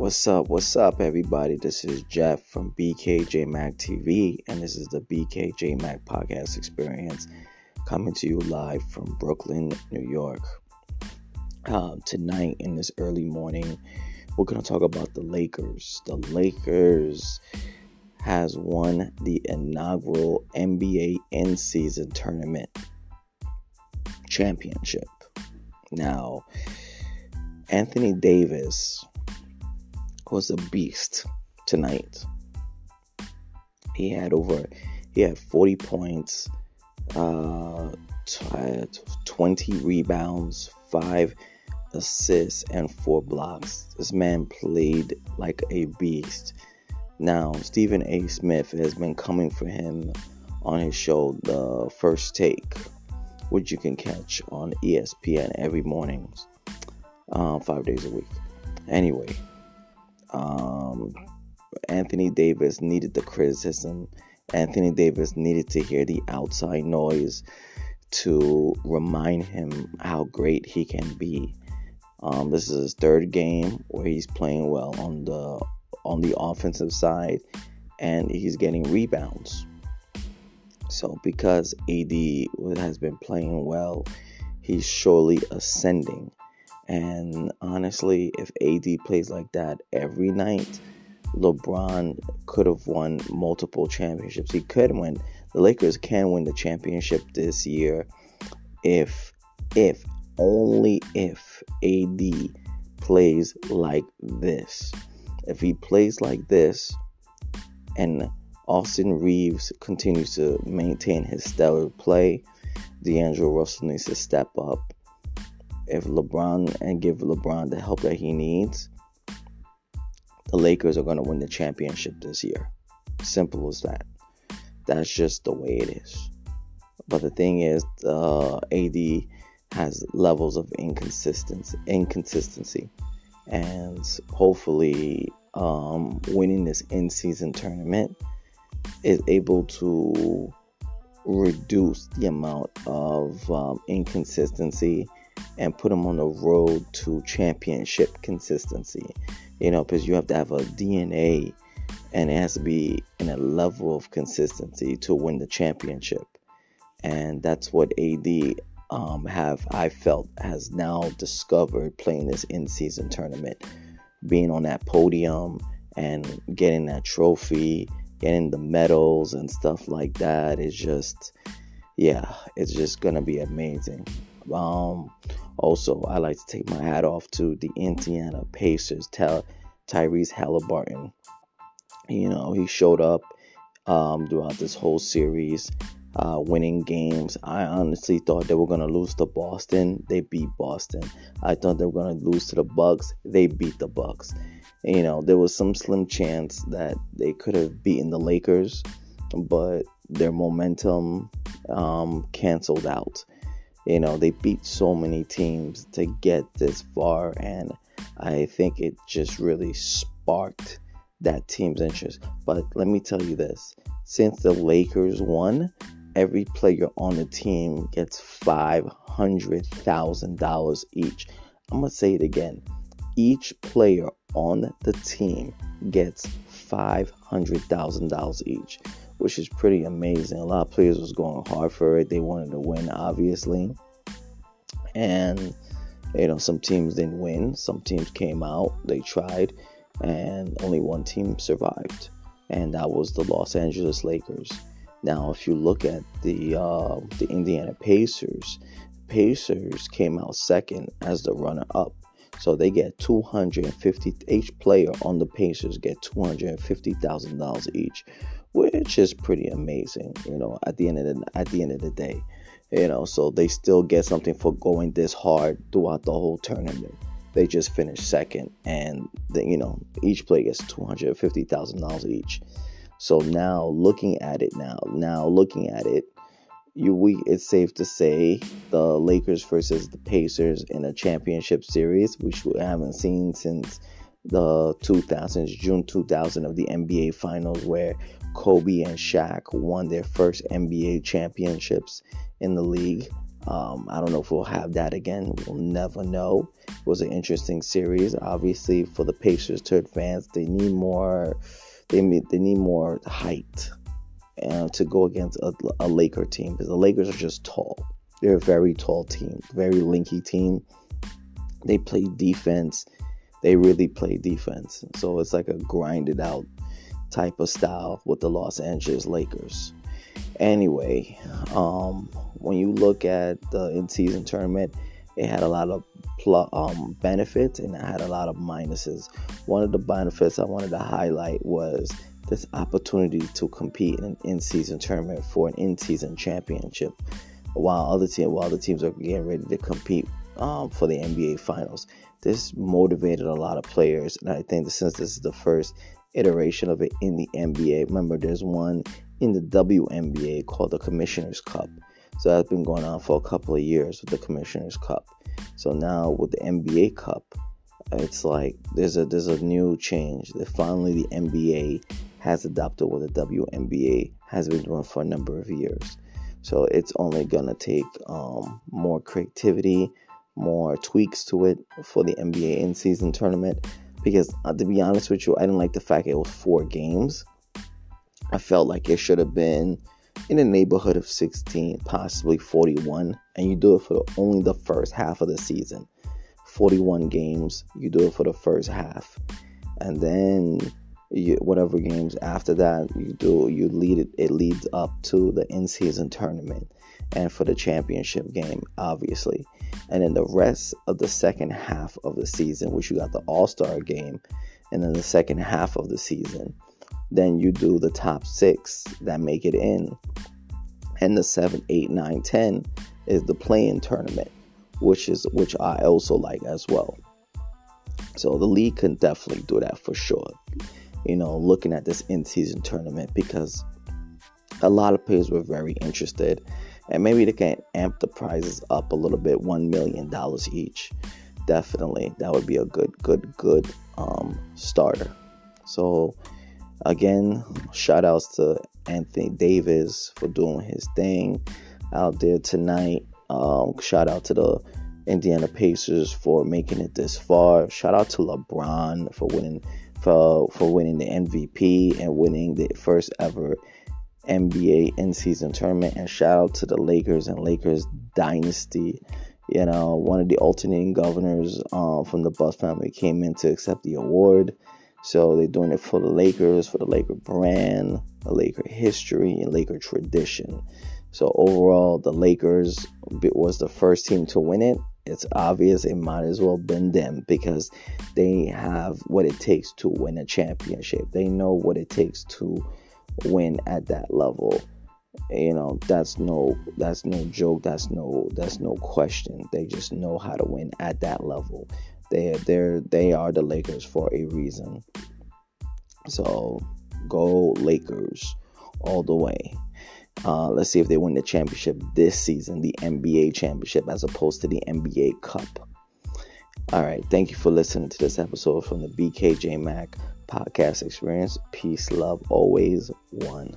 What's up? What's up, everybody? This is Jeff from BKJ Mac TV, and this is the BKJ Mac Podcast Experience coming to you live from Brooklyn, New York. Um, tonight, in this early morning, we're going to talk about the Lakers. The Lakers has won the inaugural NBA in season tournament championship. Now, Anthony Davis was a beast tonight. He had over, he had 40 points, uh, 20 rebounds, five assists, and four blocks. This man played like a beast. Now, Stephen A. Smith has been coming for him on his show, The First Take, which you can catch on ESPN every morning, uh, five days a week. Anyway, um, Anthony Davis needed the criticism. Anthony Davis needed to hear the outside noise to remind him how great he can be. Um, this is his third game where he's playing well on the on the offensive side, and he's getting rebounds. So because AD has been playing well, he's surely ascending. And honestly, if AD plays like that every night, LeBron could have won multiple championships. He could win. The Lakers can win the championship this year if, if, only if AD plays like this. If he plays like this and Austin Reaves continues to maintain his stellar play, D'Angelo Russell needs to step up if LeBron and give LeBron the help that he needs, the Lakers are going to win the championship this year. Simple as that. That's just the way it is. But the thing is, uh, AD has levels of inconsistency, inconsistency, and hopefully, um, winning this in-season tournament is able to reduce the amount of um, inconsistency and put them on the road to championship consistency. You know, because you have to have a DNA and it has to be in a level of consistency to win the championship. And that's what AD um, have I felt has now discovered playing this in-season tournament, being on that podium and getting that trophy, getting the medals and stuff like that is just, yeah, it's just gonna be amazing. Um, also, I like to take my hat off to the Indiana Pacers, Ty- Tyrese Halliburton. You know, he showed up um, throughout this whole series, uh, winning games. I honestly thought they were going to lose to Boston. They beat Boston. I thought they were going to lose to the Bucks. They beat the Bucks. You know, there was some slim chance that they could have beaten the Lakers, but their momentum um, canceled out. You know, they beat so many teams to get this far, and I think it just really sparked that team's interest. But let me tell you this since the Lakers won, every player on the team gets $500,000 each. I'm going to say it again. Each player on the team gets $500,000 each which is pretty amazing. A lot of players was going hard for it. They wanted to win, obviously. And you know, some teams didn't win. Some teams came out, they tried, and only one team survived, and that was the Los Angeles Lakers. Now, if you look at the uh, the Indiana Pacers, Pacers came out second as the runner-up. So they get 250 each player on the Pacers get $250,000 each, which is pretty amazing, you know, at the end of the at the end of the day. You know, so they still get something for going this hard throughout the whole tournament. They just finished second and the, you know, each player gets $250,000 each. So now looking at it now, now looking at it, you we it's safe to say the Lakers versus the Pacers in a championship series, which we haven't seen since the 2000s, June 2000 of the NBA Finals, where Kobe and Shaq won their first NBA championships in the league. Um, I don't know if we'll have that again. We'll never know. It was an interesting series. Obviously, for the Pacers third fans, they need more. They need they need more height uh, to go against a, a Laker team because the Lakers are just tall. They're a very tall team, very linky team. They play defense. They really play defense. So it's like a grinded out type of style with the Los Angeles Lakers. Anyway, um, when you look at the in-season tournament, it had a lot of pl- um, benefits and it had a lot of minuses. One of the benefits I wanted to highlight was this opportunity to compete in an in-season tournament for an in-season championship, while other team while the teams are getting ready to compete um, for the NBA Finals. This motivated a lot of players, and I think since this is the first iteration of it in the NBA, remember there's one in the WNBA called the Commissioner's Cup. So that's been going on for a couple of years with the Commissioner's Cup. So now with the NBA Cup, it's like there's a there's a new change. That finally the NBA has adopted what the WNBA has been doing for a number of years. So it's only gonna take um, more creativity, more tweaks to it for the NBA in season tournament. Because uh, to be honest with you, I didn't like the fact it was four games. I felt like it should have been in the neighborhood of 16, possibly 41, and you do it for the, only the first half of the season. 41 games, you do it for the first half, and then you, whatever games after that you do, you lead it. It leads up to the in-season tournament and for the championship game, obviously, and then the rest of the second half of the season, which you got the All Star game, and then the second half of the season then you do the top six that make it in. And the seven, eight, nine, ten is the play-in tournament, which is which I also like as well. So the league can definitely do that for sure. You know, looking at this in-season tournament because a lot of players were very interested, and maybe they can amp the prizes up a little bit, one million dollars each. Definitely, that would be a good, good, good um, starter. So Again, shout outs to Anthony Davis for doing his thing out there tonight. Um, shout out to the Indiana Pacers for making it this far. Shout out to LeBron for winning for for winning the MVP and winning the first ever NBA in season tournament. And shout out to the Lakers and Lakers dynasty. You know, one of the alternating governors um, from the Buss family came in to accept the award. So they're doing it for the Lakers, for the Laker brand, the Laker history, and Laker tradition. So overall, the Lakers was the first team to win it. It's obvious it might as well been them because they have what it takes to win a championship. They know what it takes to win at that level. You know, that's no that's no joke, that's no that's no question. They just know how to win at that level. They they're they are the Lakers for a reason. So go Lakers all the way. Uh, let's see if they win the championship this season, the NBA championship, as opposed to the NBA Cup. All right. Thank you for listening to this episode from the BKJ Mac podcast experience. Peace, love, always one.